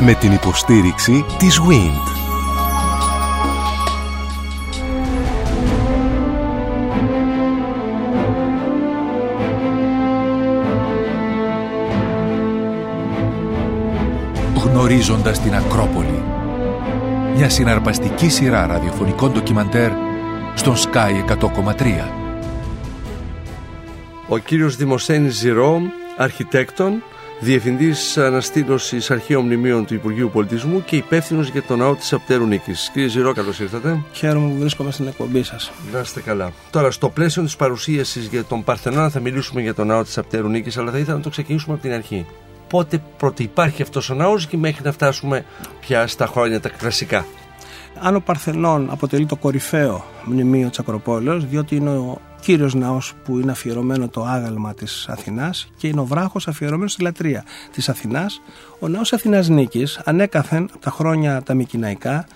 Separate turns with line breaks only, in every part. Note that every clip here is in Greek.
Με την υποστήριξη της WIND. Γνωρίζοντας την Ακρόπολη. Μια συναρπαστική σειρά ραδιοφωνικών ντοκιμαντέρ στον Sky 100,3.
Ο κύριος Δημοσένης Ζηρό, αρχιτέκτον, Διευθυντής Αναστήλωση Αρχαίων Μνημείων του Υπουργείου Πολιτισμού και υπεύθυνος για τον ναό της Απτέρου Νίκη. Κύριε Ζηρό, καλώς ήρθατε.
Χαίρομαι που βρίσκομαι στην εκπομπή σας.
Να είστε καλά. Τώρα, στο πλαίσιο της παρουσίασης για τον Παρθενώνα θα μιλήσουμε για τον ναό της Απτέρου Νίκη, αλλά θα ήθελα να το ξεκινήσουμε από την αρχή. Πότε πρώτα υπάρχει αυτός ο ναός και μέχρι να φτάσουμε πια στα χρόνια τα κλασικά;
Αν ο Παρθενών αποτελεί το κορυφαίο μνημείο τη Ακροπόλεως, διότι είναι ο κύριος ναός που είναι αφιερωμένο το άγαλμα της Αθηνάς και είναι ο βράχος αφιερωμένος στη λατρεία της Αθηνάς. Ο ναός Αθηνάς Νίκης ανέκαθεν από τα χρόνια τα Μικυναϊκά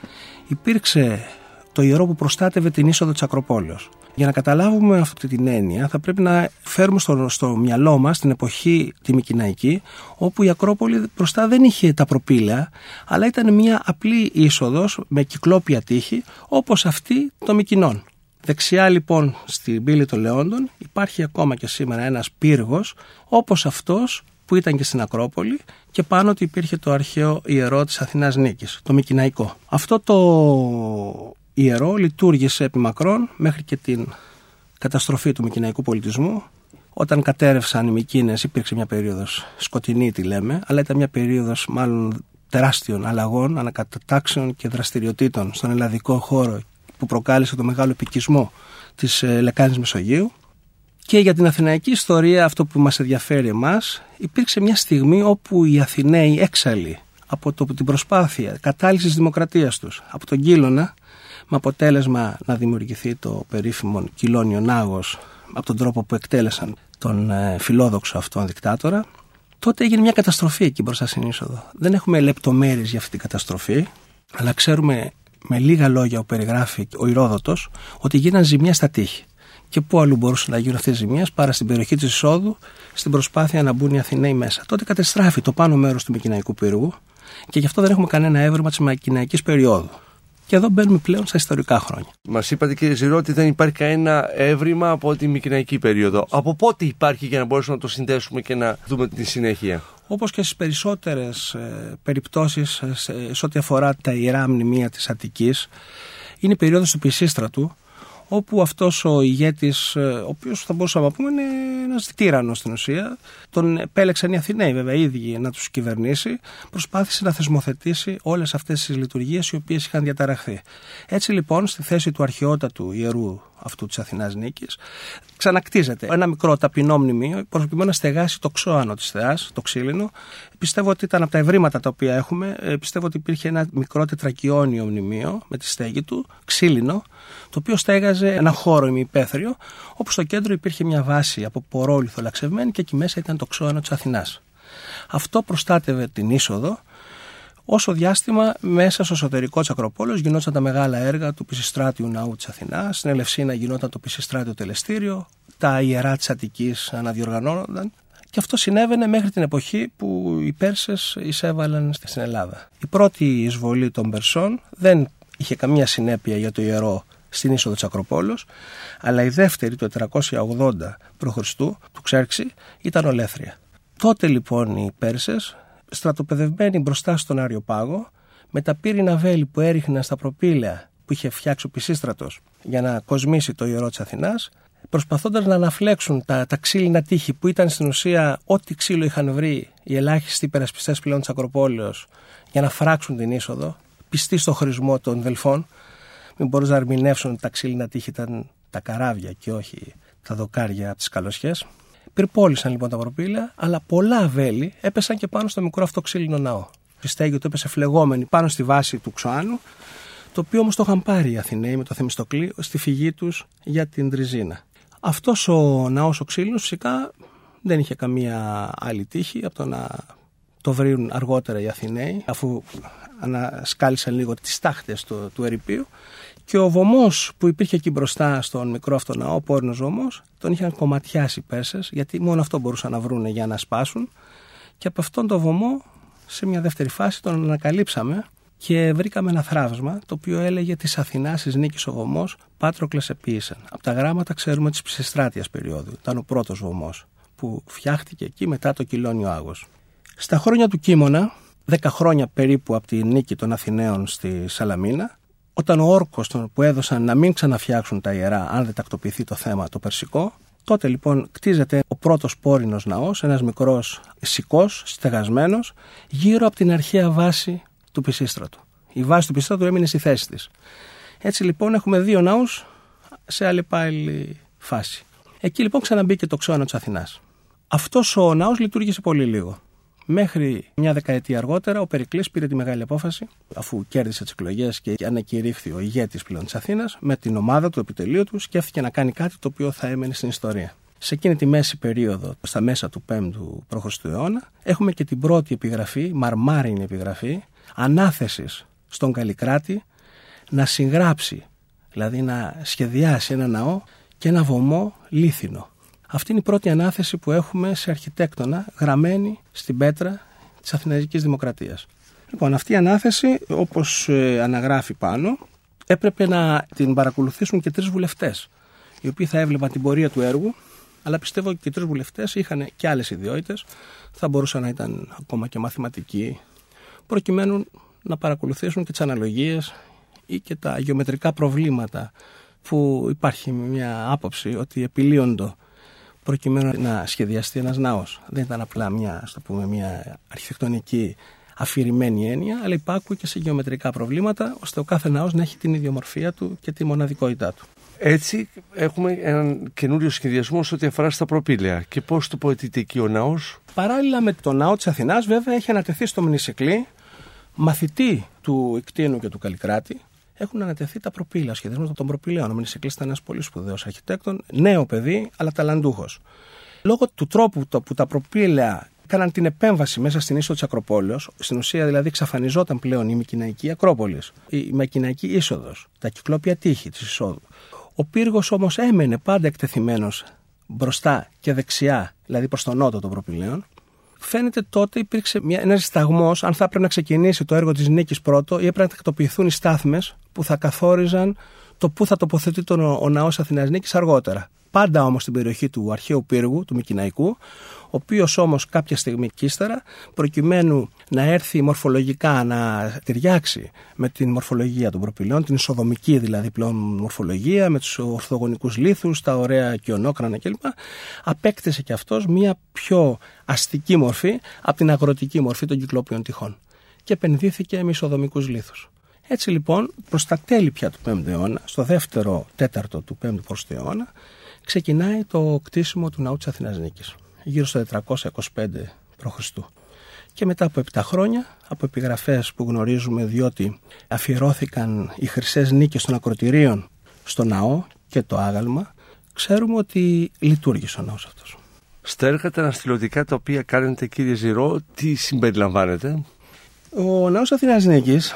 υπήρξε το ιερό που προστάτευε την είσοδο της Ακροπόλεως. Για να καταλάβουμε αυτή την έννοια θα πρέπει να φέρουμε στο, στο μυαλό μας την εποχή τη Μικυναϊκή όπου η Ακρόπολη μπροστά δεν είχε τα προπήλαια αλλά ήταν μια απλή είσοδος με κυκλόπια τείχη όπως αυτή των Μικυνών. Δεξιά λοιπόν στην πύλη των Λεόντων υπάρχει ακόμα και σήμερα ένας πύργος όπως αυτός που ήταν και στην Ακρόπολη και πάνω του υπήρχε το αρχαίο ιερό της Αθηνάς Νίκης, το Μικυναϊκό. Αυτό το ιερό λειτουργήσε επί μακρόν μέχρι και την καταστροφή του Μικυναϊκού πολιτισμού. Όταν κατέρευσαν οι Μικίνες υπήρξε μια περίοδος σκοτεινή τη λέμε, αλλά ήταν μια περίοδος μάλλον τεράστιων αλλαγών, ανακατατάξεων και δραστηριοτήτων στον ελλαδικό χώρο που προκάλεσε το μεγάλο επικισμό της ε, λεκάνης Μεσογείου και για την αθηναϊκή ιστορία αυτό που μας ενδιαφέρει εμάς υπήρξε μια στιγμή όπου οι Αθηναίοι έξαλλοι από το, την προσπάθεια κατάλυσης της δημοκρατίας τους από τον Κύλωνα με αποτέλεσμα να δημιουργηθεί το περίφημο Κυλώνιο Νάγος από τον τρόπο που εκτέλεσαν τον ε, φιλόδοξο αυτόν δικτάτορα τότε έγινε μια καταστροφή εκεί μπροστά στην είσοδο. Δεν έχουμε λεπτομέρειες για αυτή την καταστροφή αλλά ξέρουμε με λίγα λόγια που περιγράφει ο Ηρόδοτος ότι γίνανε ζημιά στα τείχη. Και πού αλλού μπορούσαν να γίνουν αυτές οι ζημιές παρά στην περιοχή της εισόδου, στην προσπάθεια να μπουν οι Αθηναίοι μέσα. Τότε κατεστράφει το πάνω μέρος του Μικυναϊκού πύργου και γι' αυτό δεν έχουμε κανένα έβριμα της Μικυναϊκή περίοδου. Και εδώ μπαίνουμε πλέον στα ιστορικά χρόνια.
Μας είπατε κύριε Ζηρό ότι δεν υπάρχει κανένα έβριμα από τη Μικυναϊκή περίοδο. Από πότε υπάρχει για να μπορέσουμε να το συνδέσουμε και να δούμε τη συνέχεια;
Όπως και στις περισσότερες ε, περιπτώσεις ε, σε, ό,τι αφορά τα ιερά μνημεία της Αττικής είναι η περίοδος του Πισίστρατου όπου αυτός ο ηγέτης, ε, ο οποίος θα μπορούσαμε να πούμε είναι ένας τύρανος στην ουσία, τον επέλεξαν οι Αθηναίοι βέβαια οι ίδιοι να τους κυβερνήσει, προσπάθησε να θεσμοθετήσει όλες αυτές τις λειτουργίες οι οποίες είχαν διαταραχθεί. Έτσι λοιπόν στη θέση του αρχαιότατου ιερού αυτού της Αθηνάς νίκης, ξανακτίζεται ένα μικρό ταπεινό μνημείο προκειμένου να στεγάσει το ξώανο της Θεάς, το ξύλινο. Πιστεύω ότι ήταν από τα ευρήματα τα οποία έχουμε, ε, πιστεύω ότι υπήρχε ένα μικρό τετρακιόνιο μνημείο με τη στέγη του, ξύλινο, το οποίο στέγαζε ένα χώρο ημιπέθριο, όπου στο κέντρο υπήρχε μια βάση από πορόλιθο λαξευμένη και εκεί μέσα ήταν το ξώανο της Αθηνάς. Αυτό προστάτευε την είσοδο Όσο διάστημα μέσα στο εσωτερικό της Ακροπόλεως γινόταν τα μεγάλα έργα του Πισιστράτιου Ναού της Αθηνάς, στην Ελευσίνα γινόταν το Πισιστράτιο Τελεστήριο, τα ιερά της Αττικής αναδιοργανώνονταν και αυτό συνέβαινε μέχρι την εποχή που οι Πέρσες εισέβαλαν στην Ελλάδα. Η πρώτη εισβολή των Περσών δεν είχε καμία συνέπεια για το ιερό στην είσοδο της Ακροπόλεως, αλλά η δεύτερη το 480 π.Χ. του Ξέρξη ήταν ολέθρια. Τότε λοιπόν οι Πέρσες στρατοπεδευμένοι μπροστά στον Άριο Πάγο, με τα πύρινα βέλη που έριχναν στα προπήλαια που είχε φτιάξει ο Πισίστρατος για να κοσμήσει το ιερό της Αθηνάς, προσπαθώντας να αναφλέξουν τα, τα ξύλινα τείχη που ήταν στην ουσία ό,τι ξύλο είχαν βρει οι ελάχιστοι υπερασπιστές πλέον της Ακροπόλεως για να φράξουν την είσοδο, πιστοί στο χρησμό των δελφών, μην μπορούν να ερμηνεύσουν ότι τα ξύλινα τείχη ήταν τα καράβια και όχι τα δοκάρια από τις καλοσιές. Πυρπόλησαν λοιπόν τα προπήλαια, αλλά πολλά βέλη έπεσαν και πάνω στο μικρό αυτό ξύλινο ναό. Η στέγη του έπεσε φλεγόμενη πάνω στη βάση του Ξωάνου, το οποίο όμως το είχαν πάρει οι Αθηναίοι με το Θεμιστοκλή στη φυγή τους για την Τριζίνα. Αυτός ο ναός ο ξύλινος φυσικά δεν είχε καμία άλλη τύχη από το να το βρουν αργότερα οι Αθηναίοι, αφού ανασκάλισαν λίγο τις τάχτες του, του ερηπείου και ο βωμός που υπήρχε εκεί μπροστά στον μικρό αυτό ναό, ο πόρνος βωμός, τον είχαν κομματιάσει οι Πέρσες, γιατί μόνο αυτό μπορούσαν να βρούνε για να σπάσουν. Και από αυτόν τον βωμό Σε μια δεύτερη φάση τον ανακαλύψαμε και βρήκαμε ένα θράβασμα το οποίο έλεγε της Αθηνάς τη νίκης ο βωμός Πάτροκλε επίησαν. Από τα γράμματα ξέρουμε της ψηστράτεια περίοδου. Ήταν ο πρώτος βωμός που φτιάχτηκε εκεί μετά το Κιλόνιο Άγος. Στα χρόνια του Κίμωνα, 10 χρόνια περίπου από τη νίκη των Αθηναίων στη Σαλαμίνα, όταν ο όρκος που έδωσαν να μην ξαναφτιάξουν τα ιερά, αν δεν τακτοποιηθεί το θέμα το περσικό, τότε λοιπόν κτίζεται ο πρώτος πόρινος ναός, ένας μικρός σικό, στεγασμένος, γύρω από την αρχαία βάση του Πισίστρατου. Η βάση του Πισίστρατου έμεινε στη θέση της. Έτσι λοιπόν έχουμε δύο ναούς σε άλλη πάλι φάση. Εκεί λοιπόν ξαναμπήκε το ξώνο της Αθηνάς. Αυτός ο ναός λειτουργήσε πολύ λίγο. Μέχρι μια δεκαετία αργότερα, ο Περικλής πήρε τη μεγάλη απόφαση, αφού κέρδισε τις εκλογές και ανακηρύχθη ο ηγέτης πλέον της Αθήνας, με την ομάδα του επιτελείου του, σκέφτηκε να κάνει κάτι το οποίο θα έμενε στην ιστορία. Σε εκείνη τη μέση περίοδο, στα μέσα του 5ου π.Χ. αιώνα, έχουμε και την πρώτη επιγραφή, μαρμάρινη επιγραφή, ανάθεσης στον Καλλικράτη να συγγράψει, δηλαδή να σχεδιάσει ένα ναό και ένα βωμό λίθινο. Αυτή είναι η πρώτη ανάθεση που έχουμε σε αρχιτέκτονα γραμμένη στην πέτρα της Αθηναϊκής Δημοκρατίας. Λοιπόν, αυτή η ανάθεση, όπως ε, αναγράφει πάνω, έπρεπε να την παρακολουθήσουν και τρεις βουλευτές, οι οποίοι θα έβλεπαν την πορεία του έργου, αλλά πιστεύω ότι και οι τρεις βουλευτές είχαν και άλλες ιδιότητες, θα μπορούσαν να ήταν ακόμα και μαθηματικοί, προκειμένου να παρακολουθήσουν και τις αναλογίες ή και τα γεωμετρικά προβλήματα που υπάρχει μια άποψη ότι επιλύονται προκειμένου να σχεδιαστεί ένας ναός. Δεν ήταν απλά μια, στο πούμε, μια αρχιτεκτονική αφηρημένη έννοια, αλλά υπάρχουν και σε γεωμετρικά προβλήματα, ώστε ο κάθε ναός να έχει την ιδιομορφία του και τη μοναδικότητά του.
Έτσι έχουμε έναν καινούριο σχεδιασμό σε ό,τι αφορά στα προπήλαια. Και πώς τοποθετείται εκεί ο ναός;
Παράλληλα με το ναό της Αθηνάς, βέβαια, έχει ανατεθεί στο Μνησικλή μαθητή του Ικτίνου και του Καλλικράτη, έχουν ανατεθεί τα προπήλαια, σχεδιασμό των προπήλαιων. Ο Μινισικλή ήταν ένας πολύ σπουδαίος αρχιτέκτον, νέο παιδί, αλλά ταλαντούχος. Λόγω του τρόπου το, που τα προπήλαια έκαναν την επέμβαση μέσα στην είσοδο της Ακροπόλεως, στην ουσία δηλαδή εξαφανιζόταν πλέον η Μικυναϊκή Ακρόπολης, η Μικυναϊκή είσοδος, τα κυκλόπια τείχη της εισόδου. Ο πύργος όμως έμενε πάντα εκτεθειμένος μπροστά και δεξιά, δηλαδή προς τον νότο των προπηλαίων, φαίνεται τότε υπήρξε ένας σταγμός αν θα έπρεπε να ξεκινήσει το έργο της νίκης πρώτο ή έπρεπε να τακτοποιηθούν οι στάθμες που θα καθόριζαν το πού θα τοποθετεί τον, ο, ο ναός Αθηνά Νίκης αργότερα. Πάντα όμως στην περιοχή του αρχαίου πύργου, του Μικυναϊκού, ο οποίος όμως κάποια στιγμή και ύστερα, προκειμένου να έρθει μορφολογικά να ταιριάξει με την μορφολογία των προπηλών, την ισοδομική δηλαδή πλέον μορφολογία, με τους ορθογονικούς λίθους, τα ωραία κοιονόκρανα κλπ., απέκτησε και αυτός μία πιο αστική μορφή από την αγροτική μορφή των κυκλόπιων τυχών και επενδύθηκε με ισοδομικούς λίθους. Έτσι λοιπόν, προς τα τέλη πια του 5ου αιώνα, στο δεύτερο τέταρτο του 5ου π.Χ. αιώνα, ξεκινάει το κτίσιμο του ναού της Αθηνάς Νίκης, γύρω στο 425 π.Χ. Και μετά από 7 χρόνια, από επιγραφές που γνωρίζουμε διότι αφιερώθηκαν οι χρυσές νίκες των ακροτηρίων στο ναό και το άγαλμα, ξέρουμε ότι λειτουργήσε ο ναός αυτός.
Στα έργα τα αναστηλωτικά τα οποία κάνετε κύριε Ζηρό, τι συμπεριλαμβάνεται;
Ο ναός Αθηνάς Νίκης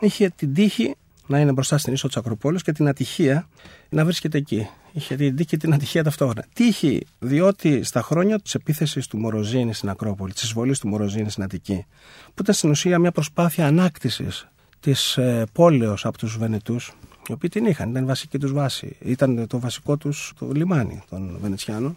είχε την τύχη να είναι μπροστά στην ίσο της Ακροπόλης και την ατυχία να βρίσκεται εκεί. Είχε την τύχη και την ατυχία ταυτόχρονα. Τύχη, διότι στα χρόνια της επίθεσης του Μοροζίνη στην Ακρόπολη, της εισβολής του Μοροζίνη στην Αττική, που ήταν στην ουσία μια προσπάθεια ανάκτησης της ε, πόλεως από τους Βενετούς, οι οποίοι την είχαν, ήταν βασική τους βάση. Ήταν το βασικό τους το λιμάνι των Βενετσιάνων.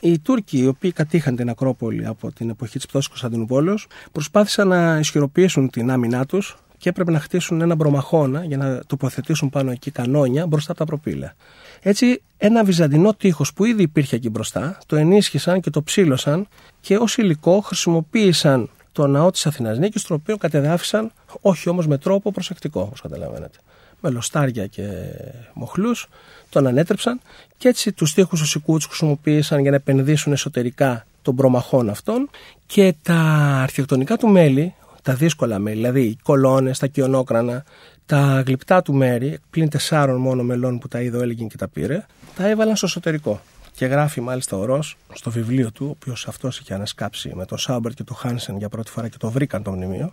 Οι Τούρκοι, οι οποίοι κατήχαν την Ακρόπολη από την εποχή της πτώση Κωνσταντινούπολεω, προσπάθησαν να ισχυροποιήσουν την άμυνά τους και έπρεπε να χτίσουν ένα μπρομαχώνα για να τοποθετήσουν πάνω εκεί κανόνια μπροστά από τα προπύλαια. Έτσι, ένα βυζαντινό τείχος που ήδη υπήρχε εκεί μπροστά, το ενίσχυσαν και το ψήλωσαν και ως υλικό χρησιμοποίησαν το ναό της Αθηνάς Νίκης, το οποίο κατεδάφισαν, όχι όμως με τρόπο προσεκτικό, όπως καταλαβαίνετε. Με λοστάρια και μοχλούς, τον ανέτρεψαν και έτσι τους τείχους ουσικού τους χρησιμοποίησαν για να επενδύσουν εσωτερικά των προμαχών αυτών και τα αρχιτεκτονικά του μέλη, τα δύσκολα μέλη, δηλαδή οι κολόνες, τα κοιονόκρανα, τα γλυπτά του μέρη, πλην τεσσάρων μόνο μελών που τα είδε ο Έλγιν και τα πήρε, τα έβαλαν στο εσωτερικό. Και γράφει μάλιστα ο Ρος στο βιβλίο του, ο οποίος αυτός είχε ανασκάψει με τον Σάμπερ και τον Χάνσεν για πρώτη φορά και το βρήκαν το μνημείο,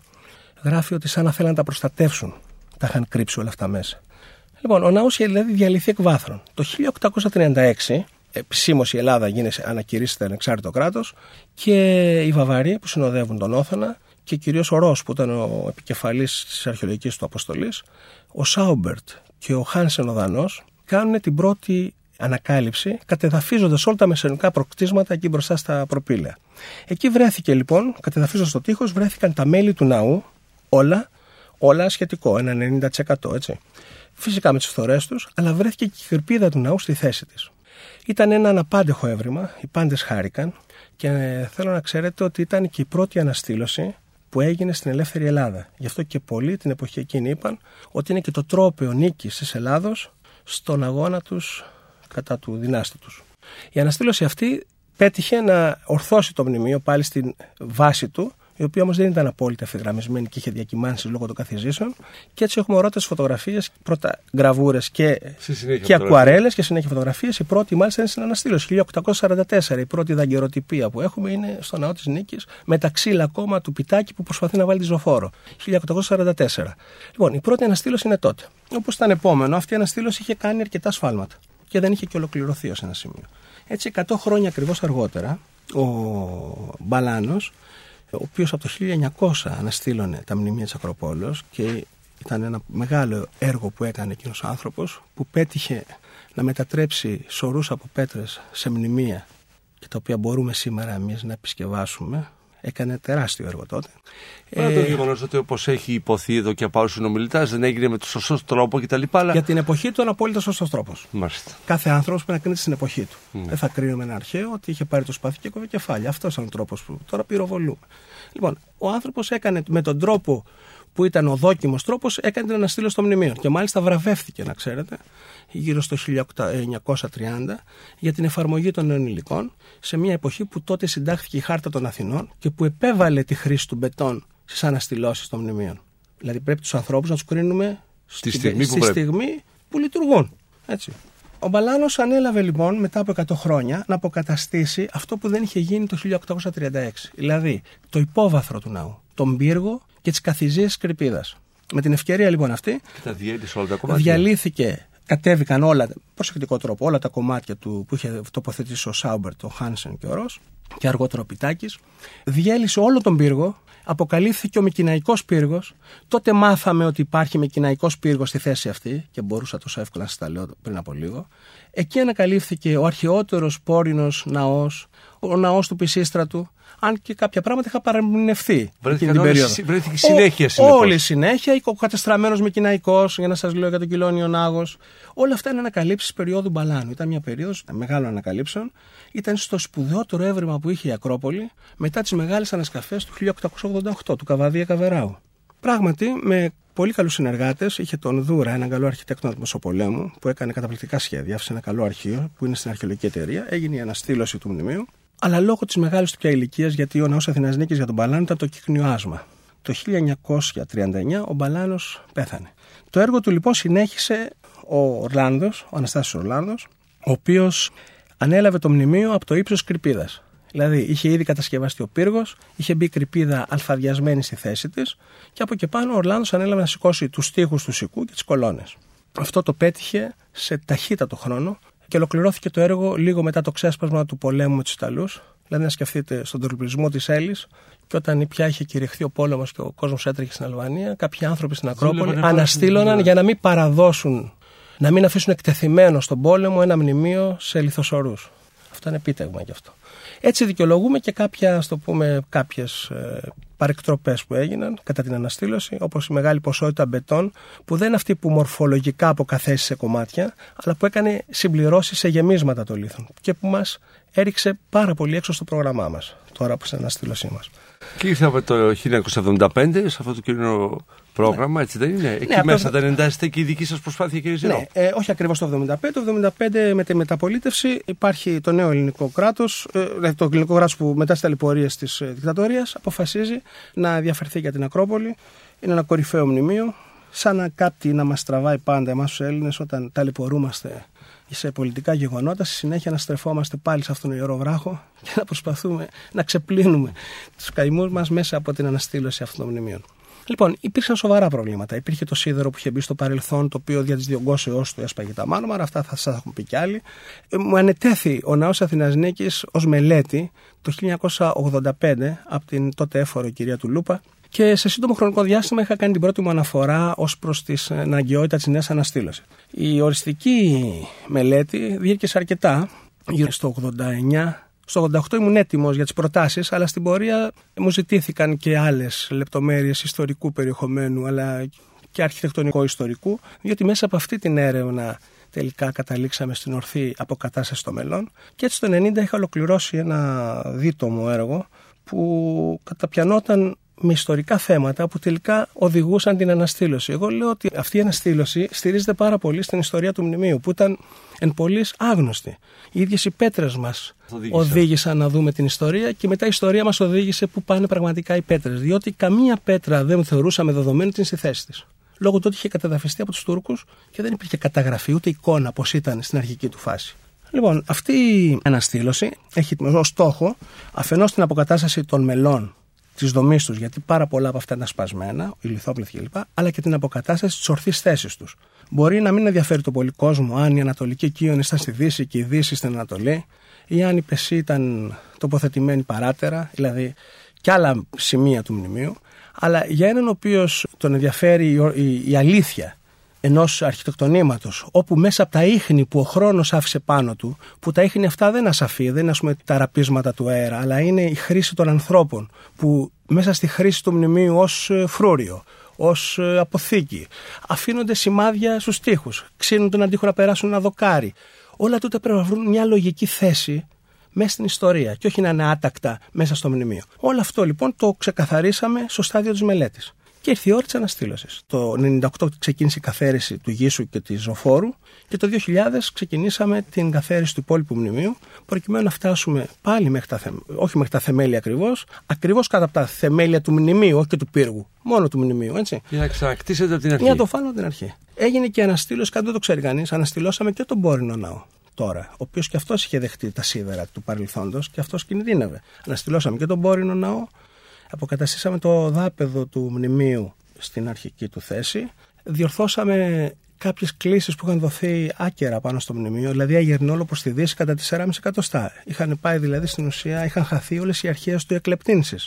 γράφει ότι σαν να θέλαν να τα προστατεύσουν. Τα είχαν κρύψει όλα αυτά μέσα. Λοιπόν, ο ναός είχε δηλαδή διαλυθεί εκ βάθρων. Το 1836 επισήμως η Ελλάδα γίνει ανακηρύσσεται ανεξάρτητο κράτος και οι Βαβαροί που συνοδεύουν τον Όθωνα και κυρίως ο Ρος που ήταν ο επικεφαλής της αρχαιολογικής του αποστολής, ο Σάουμπερτ και ο Χάνσεν ο Δανός κάνουν την πρώτη ανακάλυψη κατεδαφίζοντας όλα τα μεσαιωνικά προκτίσματα εκεί μπροστά στα προπήλαια. Εκεί βρέθηκε λοιπόν, κατεδαφίζοντας το τείχος, βρέθηκαν τα μέλη του ναού, όλα, όλα σχετικό, ένα 90% έτσι. Φυσικά με τις φθορές τους, αλλά βρέθηκε και η κρυπίδα του ναού στη θέση της. Ήταν ένα αναπάντεχο έβριμα, οι πάντες χάρηκαν και θέλω να ξέρετε ότι ήταν και η πρώτη αναστήλωση που έγινε στην ελεύθερη Ελλάδα. Γι' αυτό και πολλοί την εποχή εκείνη είπαν ότι είναι και το τρόπαιο νίκης της Ελλάδος στον αγώνα τους κατά του δυνάστη τους. Η αναστήλωση αυτή πέτυχε να ορθώσει το μνημείο πάλι στην βάση του, η οποία όμως δεν ήταν απόλυτα ευθυγραμμισμένη και είχε διακυμάνσει λόγω των καθιζήσεων. Και έτσι έχουμε ορότε φωτογραφίες, πρώτα γραβούρες και, και ακουαρέλες και συνέχεια φωτογραφίες. Η πρώτη μάλιστα είναι στην αναστήλωση, 1844. Η πρώτη δαγκαιροτυπία που έχουμε είναι στο ναό της Νίκης, με τα ξύλα ακόμα του πιτάκι που προσπαθεί να βάλει τη ζωφόρο. 1844. Λοιπόν, η πρώτη αναστήλωση είναι τότε. Όπως ήταν επόμενο, αυτή η αναστήλωση είχε κάνει αρκετά σφάλματα και δεν είχε και ολοκληρωθεί ως ένα σημείο. Έτσι, 100 χρόνια ακριβώς αργότερα, ο Μπαλάνος, ο οποίος από το 1900 αναστήλωνε τα μνημεία της Ακροπόλεως και ήταν ένα μεγάλο έργο που έκανε εκείνος ο άνθρωπος, που πέτυχε να μετατρέψει σωρούς από πέτρες σε μνημεία και τα οποία μπορούμε σήμερα εμείς να επισκευάσουμε Έκανε τεράστιο έργο τότε.
Παρά ε, το γεγονός ότι όπως έχει υποθεί εδώ και από άλλου συνομιλητέ δεν έγινε με τον σωστό τρόπο κτλ. Αλλά...
Για την εποχή του είναι απόλυτα σωστός τρόπος. Κάθε άνθρωπος πρέπει να κρίνεται στην εποχή του. Ναι. Δεν θα κρίνουμε ένα αρχαίο ότι είχε πάρει το σπαθί και κόβε κεφάλι. Αυτός ήταν ο τρόπος που τώρα πυροβολούμε. Λοιπόν, ο άνθρωπος έκανε με τον τρόπο που ήταν ο δόκιμος τρόπος, έκανε την αναστήλωση των μνημείων. Και μάλιστα βραβεύτηκε, να ξέρετε, γύρω στο 1930 για την εφαρμογή των νέων υλικών σε μια εποχή που τότε συντάχθηκε η Χάρτα των Αθηνών και που επέβαλε τη χρήση του μπετόν στις αναστηλώσεις των μνημείων. Δηλαδή πρέπει τους ανθρώπους να τους κρίνουμε
στη, στιγμή,
στη
που
στιγμή που λειτουργούν. Έτσι. Ο Μπαλάνος ανέλαβε λοιπόν μετά από 100 χρόνια να αποκαταστήσει αυτό που δεν είχε γίνει το 1836. Δηλαδή το υπόβαθρο του ναού, τον πύργο και τις καθιζίες κρυπίδας. Με την ευκαιρία λοιπόν αυτή.
Και τα όλα τα κομμάτια.
Διαλύθηκε, κατέβηκαν όλα, προσεκτικό τρόπο, όλα τα κομμάτια του που είχε τοποθετήσει ο Σάουμπερτ, ο Χάνσεν και ο Ρος και αργότερο ο Πιτάκης. Διέλυσε όλο τον πύργο, αποκαλύφθηκε ο Μικυναϊκό πύργος. Τότε μάθαμε ότι υπάρχει Μικυναϊκό πύργος στη θέση αυτή και μπορούσα τόσο εύκολα να σας τα λέω πριν από λίγο. Εκεί ανακαλύφθηκε ο αρχαιότερος πόρινος ναός, ο ναός του Πισίστρατου, αν και κάποια πράγματα είχα παραμεινευθεί
εκείνη την περίοδο. Βρέθηκε συνέχεια
συνεπώς. Όλη συνέχεια, ο κατεστραμμένος με κοιναϊκό, για να σας λέω για τον Κιλόνιο Νάγος. Όλα αυτά είναι ανακαλύψεις περίοδου Μπαλάνου. Ήταν μια περίοδος μεγάλων ανακαλύψεων. Ήταν στο σπουδαιότερο έβριμα που είχε η Ακρόπολη μετά τις μεγάλες ανασκαφές του 1888, του Καβαδία Καβεράου. Πράγματι, με πολύ καλούς συνεργάτες, είχε τον Δούρα, έναν καλό αρχιτέκτονα του Μεσοπολέμου, που έκανε καταπληκτικά σχέδια, άφησε ένα καλό αρχείο που είναι στην αρχαιολογική εταιρεία, έγινε η αναστήλωση του μνημείου αλλά λόγω της μεγάλης του πια ηλικίας, γιατί ο ναό Αθηνάς Νίκης για τον Μπαλάνο ήταν το κύκνιο άσμα. Το 1939 ο Μπαλάνος πέθανε. Το έργο του λοιπόν συνέχισε ο Ορλάνδος, ο Αναστάσιος Ορλάνδος, ο οποίος ανέλαβε το μνημείο από το ύψος κρυπίδας. Δηλαδή είχε ήδη κατασκευαστεί ο πύργος, είχε μπει κρυπίδα αλφαδιασμένη στη θέση της και από εκεί πάνω ο Ορλάνδος ανέλαβε να σηκώσει τους τοίχου του σικού και τις κολόνες. Αυτό το πέτυχε σε ταχύτατο χρόνο και ολοκληρώθηκε το έργο λίγο μετά το ξέσπασμα του πολέμου με του Ιταλούς. Δηλαδή, να σκεφτείτε στον τουρπισμό της Έλλης και όταν πια είχε κηρυχθεί ο πόλεμος και ο κόσμος έτρεχε στην Αλβανία, κάποιοι άνθρωποι στην Ακρόπολη αναστήλωναν για να μην παραδώσουν, να μην αφήσουν εκτεθειμένο στον πόλεμο ένα μνημείο σε λιθοσορούς. Αυτό είναι επίτευγμα γι' αυτό. Έτσι δικαιολογούμε και κάποια, ας το πούμε, κάποιες ε, παρεκτροπές που έγιναν κατά την αναστήλωση, όπως η μεγάλη ποσότητα μπετών, που δεν είναι αυτή που μορφολογικά αποκαθέσει σε κομμάτια, αλλά που έκανε συμπληρώσεις σε γεμίσματα των λίθων και που μας έριξε πάρα πολύ έξω στο πρόγραμμά μας, τώρα που στην αναστήλωσή μας.
Και ήρθαμε το 1975 σε αυτό το κύριο πρόγραμμα, ναι. έτσι δεν είναι; Εκεί ναι, μέσα δεν εντάσσεται και η δική σας προσπάθεια, κύριε Ζηρό;
Ναι, ε, όχι ακριβώς το 1975. Το 1975 με τη μεταπολίτευση υπάρχει το νέο ελληνικό κράτος, ε, δηλαδή το ελληνικό κράτος που μετά στι ταλαιπωρίε της ε, δικτατορίας αποφασίζει να διαφερθεί για την Ακρόπολη. Είναι ένα κορυφαίο μνημείο. Σαν να κάτι να μας τραβάει πάντα εμάς τους Έλληνες όταν ταλαιπωρούμαστε σε πολιτικά γεγονότα, στη συνέχεια να στρεφόμαστε πάλι σε αυτόν τον ιερό βράχο και να προσπαθούμε να ξεπλύνουμε τους καημούς μας μέσα από την αναστήλωση αυτών των μνημείων. Λοιπόν, υπήρξαν σοβαρά προβλήματα. Υπήρχε το σίδερο που είχε μπει στο παρελθόν, το οποίο δια της διωγγώσεώς του έσπαγε τα μάρμαρα. Αυτά θα σας έχουμε πει κι άλλοι. Ε, μου ανετέθη ο ναός Αθηνάς Νίκης ως μελέτη το 1985 από την τότε έφορο κυρία του Λούπα Και σε σύντομο χρονικό διάστημα είχα κάνει την πρώτη μου αναφορά ως προς την αναγκαιότητα της νέας αναστήλωσης. Η οριστική μελέτη διήρκεσε αρκετά, γύρω στο 89 στο 88 ήμουν έτοιμος για τις προτάσεις, αλλά στην πορεία μου ζητήθηκαν και άλλες λεπτομέρειες ιστορικού περιεχομένου, αλλά και αρχιτεκτονικό ιστορικού, διότι μέσα από αυτή την έρευνα τελικά καταλήξαμε στην ορθή αποκατάσταση των μελών. Και έτσι το 90 είχα ολοκληρώσει ένα δίτομο έργο που καταπιανόταν με ιστορικά θέματα που τελικά οδηγούσαν την αναστήλωση. Εγώ λέω ότι αυτή η αναστήλωση στηρίζεται πάρα πολύ στην ιστορία του μνημείου, που ήταν εν πολλής άγνωστη. Οι ίδιες οι πέτρες μας οδήγησαν να δούμε την ιστορία και μετά η ιστορία μας οδήγησε που πάνε πραγματικά οι πέτρες. Διότι καμία πέτρα δεν θεωρούσαμε δεδομένη την στη θέση της. Λόγω του ότι είχε καταδαφιστεί από τους Τούρκους και δεν υπήρχε καταγραφή ούτε εικόνα πώ ήταν στην αρχική του φάση. Λοιπόν, αυτή η αναστήλωση έχει ως στόχο αφενός την αποκατάσταση των μελών τη δομή τους, γιατί πάρα πολλά από αυτά είναι ασπασμένα, οι λιθόπληθοι κλπ., αλλά και την αποκατάσταση της ορθής θέσης τους. Μπορεί να μην ενδιαφέρει τον πολύ κόσμο αν η Ανατολική Κίον ήταν στη Δύση και η Δύση στην Ανατολή, ή αν η Πεσή ήταν τοποθετημένη παράτερα, δηλαδή και άλλα σημεία του μνημείου. Αλλά για έναν ο οποίος τον ενδιαφέρει η, η αλήθεια ενός αρχιτεκτονήματος, όπου μέσα από τα ίχνη που ο χρόνος άφησε πάνω του, που τα ίχνη αυτά δεν είναι ασαφή, δεν είναι πούμε, τα ραπίσματα του αέρα, αλλά είναι η χρήση των ανθρώπων, που μέσα στη χρήση του μνημείου ως ε, φρούριο, ως ε, αποθήκη, αφήνονται σημάδια στους τοίχους, ξύνουν τον αντίχο να περάσουν ένα δοκάρι. Όλα τούτα πρέπει να βρουν μια λογική θέση μέσα στην ιστορία και όχι να είναι άτακτα μέσα στο μνημείο. Όλο αυτό λοιπόν το ξεκαθαρίσαμε στο στάδιο της μελέτης. Και ήρθε η ώρα της αναστήλωσης. Το 1998 ξεκίνησε η καθαίρεση του Γήσου και της Ζωφόρου και το 2000 ξεκινήσαμε την καθαίρεση του υπόλοιπου μνημείου, προκειμένου να φτάσουμε πάλι μέχρι τα, όχι μέχρι τα θεμέλια ακριβώς, ακριβώς κάτω από τα θεμέλια του μνημείου, όχι και του πύργου. Μόνο του μνημείου, έτσι.
Για να ξανακτήσετε από την αρχή.
Για να το φάνω από την αρχή. Έγινε και η αναστήλωση, κάτι δεν το ξέρει κανείς. Αναστηλώσαμε και τον Πόρινο Ναό τώρα, ο οποίος και αυτός είχε δεχτεί τα σίδερα του παρελθόντος και αυτός κινδύνευε. Αναστηλώσαμε και τον Πόρινο Ναό, αποκαταστήσαμε το δάπεδο του μνημείου στην αρχική του θέση, διορθώσαμε κάποιες κλήσεις που είχαν δοθεί άκερα πάνω στο μνημείο, δηλαδή αγερνόλο προς τη Δύση κατά 4,5 εκατοστά. Είχαν πάει δηλαδή στην ουσία, είχαν χαθεί όλες οι αρχές του εκλεπτύνση.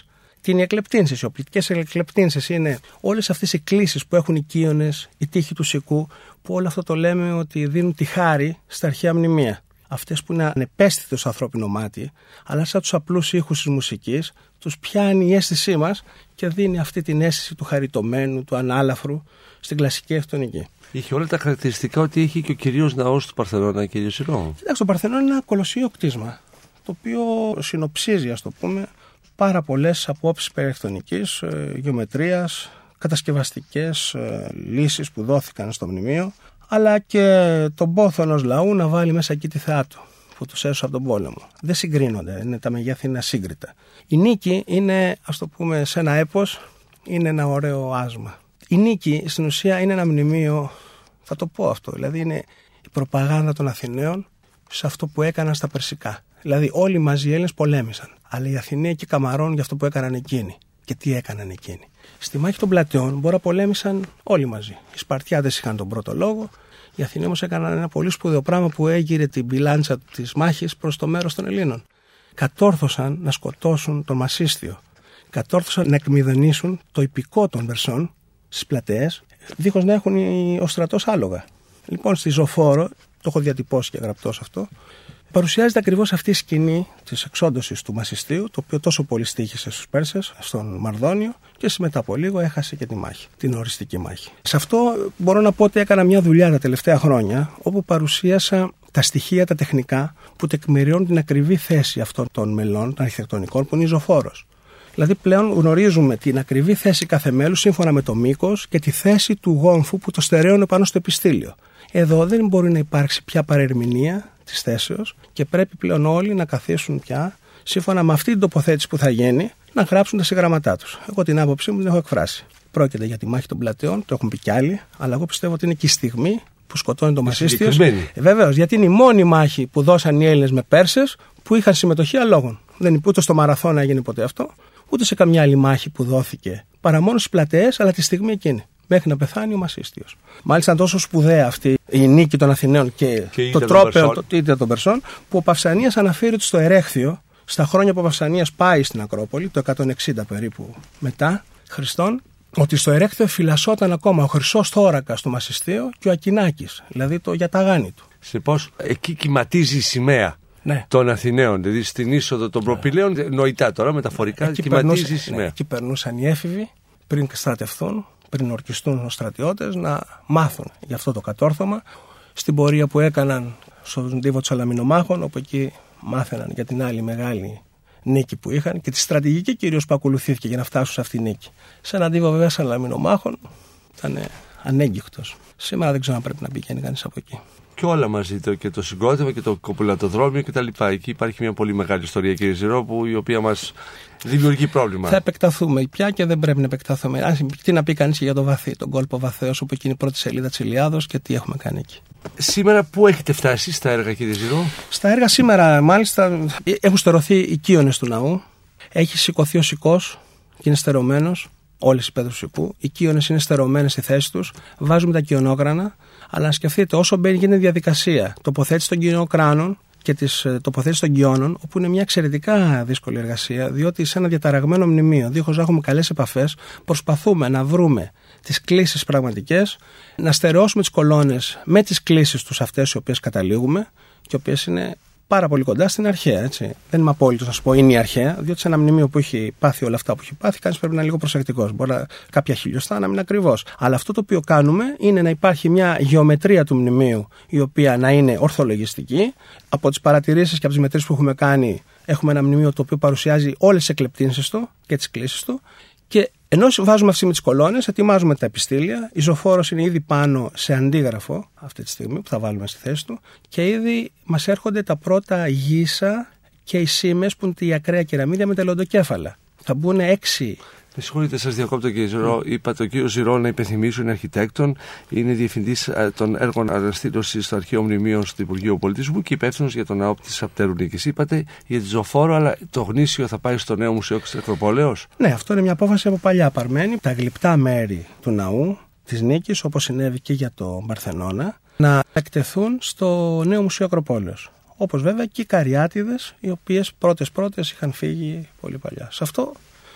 Τι είναι οι εκλεπτύνσει. Οι οπλικές εκλεπτύνσει είναι όλες αυτές οι κλήσεις που έχουν οι κύονε, η τύχη του σικού, που όλο αυτό το λέμε ότι δίνουν τη χάρη στα αρχαία μνημεία. Αυτές που είναι ανεπαίσθητος στο ανθρώπινο μάτι, αλλά σαν τους απλούς ήχους της μουσικής, τους πιάνει η αίσθησή μας και δίνει αυτή την αίσθηση του χαριτωμένου, του ανάλαφρου στην κλασική αρχιτεκτονική.
Είχε όλα τα χαρακτηριστικά ότι είχε και ο κυρίω ναός του Παρθενώνα, κύριο Σιρό.
Κοιτάξτε, το Παρθενώνα είναι ένα κολοσσίο κτίσμα, το οποίο συνοψίζει, ας το πούμε, πάρα πολλές απόψεις περιεκτονική, ε, γεωμετρίας, κατασκευαστικές ε, λύσεις που δόθηκαν στο μνημείο, αλλά και τον πόθο ενός λαού να βάλει μέσα εκεί τη θεά του που τους έσωσε από τον πόλεμο. Δεν συγκρίνονται, είναι, τα μεγέθη είναι ασύγκριτα. Η νίκη είναι, ας το πούμε, σε ένα έπος, είναι ένα ωραίο άσμα. Η νίκη στην ουσία είναι ένα μνημείο, θα το πω αυτό, δηλαδή είναι η προπαγάνδα των Αθηναίων σε αυτό που έκαναν στα Περσικά. Δηλαδή όλοι μαζί οι Έλληνες πολέμησαν. Αλλά οι Αθηναίοι και καμαρών για αυτό που έκαναν εκείνοι. Και τι έκαναν εκείνοι. Στη μάχη των πλατεών μπορεί να πολέμησαν όλοι μαζί. Οι Σπαρτιάδε είχαν τον πρώτο λόγο. Οι Αθηναίοι όμως έκαναν ένα πολύ σπουδαίο πράγμα που έγειρε την πιλάντσα της μάχης προς το μέρος των Ελλήνων. Κατόρθωσαν να σκοτώσουν τον Μασίστιο. Κατόρθωσαν να εκμηδενήσουν το υπηκό των Περσών στις πλατείε, δίχως να έχουν ο στρατός άλογα. Λοιπόν, στη Ζωφόρο, το έχω διατυπώσει και γραπτό αυτό, παρουσιάζεται ακριβώς αυτή η σκηνή της εξόντωσης του Μασιστίου, το οποίο τόσο πολύ στήχησε στους Πέρσες, στον Μαρδόνιο και μετά από λίγο έχασε και τη μάχη, την οριστική μάχη. Σε αυτό μπορώ να πω ότι έκανα μια δουλειά τα τελευταία χρόνια, όπου παρουσίασα τα στοιχεία, τα τεχνικά που τεκμηριώνουν την ακριβή θέση αυτών των μελών, των αρχιτεκτονικών, που είναι η ζωφόρο. Δηλαδή πλέον γνωρίζουμε την ακριβή θέση κάθε μέλους σύμφωνα με το μήκος και τη θέση του γόμφου που το στερέωνε πάνω στο επιστήλιο. Εδώ δεν μπορεί να υπάρξει πια παρερμηνία της θέσεως και πρέπει πλέον όλοι να καθίσουν πια σύμφωνα με αυτή την τοποθέτηση που θα γίνει να γράψουν τα συγγραμματά τους. Εγώ την άποψή μου την έχω εκφράσει. Πρόκειται για τη μάχη των πλατεών, το έχουν πει κι άλλοι, αλλά εγώ πιστεύω ότι είναι και η στιγμή που σκοτώνει το Μασίστιο. Ε, Βεβαίως, γιατί είναι η μόνη μάχη που δώσαν οι Έλληνες με Πέρσες που είχαν συμμετοχή αλόγων. Δεν ούτε στο Μαραθώνα έγινε ποτέ αυτό, ούτε σε καμιά άλλη μάχη που δόθηκε παρά μόνο στις πλατείε, αλλά τη στιγμή εκείνη μέχρι να πεθάνει ο Μασίστιος. Μάλιστα τόσο σπουδαία αυτή η νίκη των Αθηναίων και,
και
το τρόπαιο το ίδιο των Περσών, που ο Παυσανίας αναφέρει ότι στο Ερέχθιο, στα χρόνια που ο Παυσανίας πάει στην Ακρόπολη, το 160 περίπου μετά, Χριστόν ότι στο ερέκτιο φυλασσόταν ακόμα ο χρυσός θώρακα του Μασιστείο και ο Ακινάκης, δηλαδή το γιαταγάνι του.
Συνεπώ, εκεί κυματίζει η σημαία
Ναι.
των Αθηναίων. Δηλαδή στην είσοδο των προπηλαίων, νοητά τώρα, μεταφορικά,
Εκεί
κυματίζει η
περνούσαν-
σημαία.
ναι, εκεί περνούσαν οι έφηβοι πριν στρατευθούν, πριν ορκιστούν ω στρατιώτες, να μάθουν για αυτό το κατόρθωμα. Στην πορεία που έκαναν στον τύπο των Σαλαμινομάχων, όπου εκεί μάθαιναν για την άλλη μεγάλη νίκη που είχαν και τη στρατηγική κυρίως που ακολουθήθηκε για να φτάσουν σε αυτή τη νίκη. Σε έναν τύπο βέβαια Σαλαμινομάχων ήταν ανέγκυχτο. Σήμερα δεν ξέρω αν πρέπει να πηγαίνει κανείς από εκεί.
Και όλα μαζί το, και το συγκρότημα και το κοπουλατοδρόμιο κτλ. Εκεί υπάρχει μια πολύ μεγάλη ιστορία, κύριε Ζηρόπου, η οποία μας δημιουργεί πρόβλημα.
Θα επεκταθούμε πια και δεν πρέπει να επεκταθούμε. Αν, τι να πει κανείς για το βαθύ, τον κόλπο βαθέως, όπου εκεί είναι η πρώτη σελίδα της Ηλιάδο και τι έχουμε κάνει εκεί.
Σήμερα πού έχετε φτάσει στα έργα, κύριε Ζηρό;
Στα έργα σήμερα, μάλιστα, έχουν στερωθεί οι κύονε του ναού. Έχει σηκωθεί ο σηκώ και είναι στερωμένος. Όλες οι πέτρες του σηκού. Οι κύονε είναι στερωμένες στη θέση τους. Βάζουμε τα κυονόκρανα. Αλλά να σκεφτείτε, όσο μπαίνει γίνεται διαδικασία. Τοποθέτηση των κυονοκράνων και της τοποθέτηση των κοιώνων, όπου είναι μια εξαιρετικά δύσκολη εργασία, διότι σε ένα διαταραγμένο μνημείο, δίχως να έχουμε καλές επαφές, προσπαθούμε να βρούμε τις κλήσεις πραγματικές, να στερεώσουμε τις κολόνες με τις κλήσεις τους αυτές οι οποίες καταλήγουμε και οι οποίες είναι πάρα πολύ κοντά στην αρχαία. Έτσι. Δεν είμαι απόλυτος να σου πω είναι η αρχαία, διότι σε ένα μνημείο που έχει πάθει όλα αυτά που έχει πάθει, κανείς πρέπει να είναι λίγο προσεκτικός. Μπορεί να, κάποια χιλιοστά να μην είναι ακριβώς. Αλλά αυτό το οποίο κάνουμε είναι να υπάρχει μια γεωμετρία του μνημείου η οποία να είναι ορθολογιστική. Από τις παρατηρήσεις και από τις μετρήσεις που έχουμε κάνει, έχουμε ένα μνημείο το οποίο παρουσιάζει όλες τις εκλεπτύνσει του και τις κλήσεις του. Και ενώ βάζουμε αυτή με τις κολόνες, ετοιμάζουμε τα επιστήλια. Η ζωφόρος είναι ήδη πάνω σε αντίγραφο αυτή τη στιγμή που θα βάλουμε στη θέση του. Και ήδη μας έρχονται τα πρώτα γύσα και οι σήμες που είναι η ακραία κεραμίδια με τελοντοκέφαλα. Θα μπουν έξι
Με συγχωρείτε, σας διακόπτω κύριε Ζηρό. Είπατε ο κύριος Ζηρό να υπενθυμίσω είναι αρχιτέκτον, είναι διευθυντής των έργων αναστήλωσης στο Αρχαίο Μνημείων στο Υπουργείο Πολιτισμού και υπεύθυνος για τον ναό της Απτέρου Νίκη. Είπατε για τη ζωφόρο, αλλά το γνήσιο θα πάει στο νέο Μουσείο της Ακροπολέω.
Ναι, αυτό είναι μια απόφαση από παλιά παρμένη. Τα γλυπτά μέρη του ναού της Νίκης, όπως συνέβη και για το Παρθενώνα, να εκτεθούν στο νέο Μουσείο Ακροπόλεως. Όπως βέβαια και οι καριάτιδες, οι οποίες πρώτες-πρώτες είχαν φύγει πολύ παλιά. Σε αυτό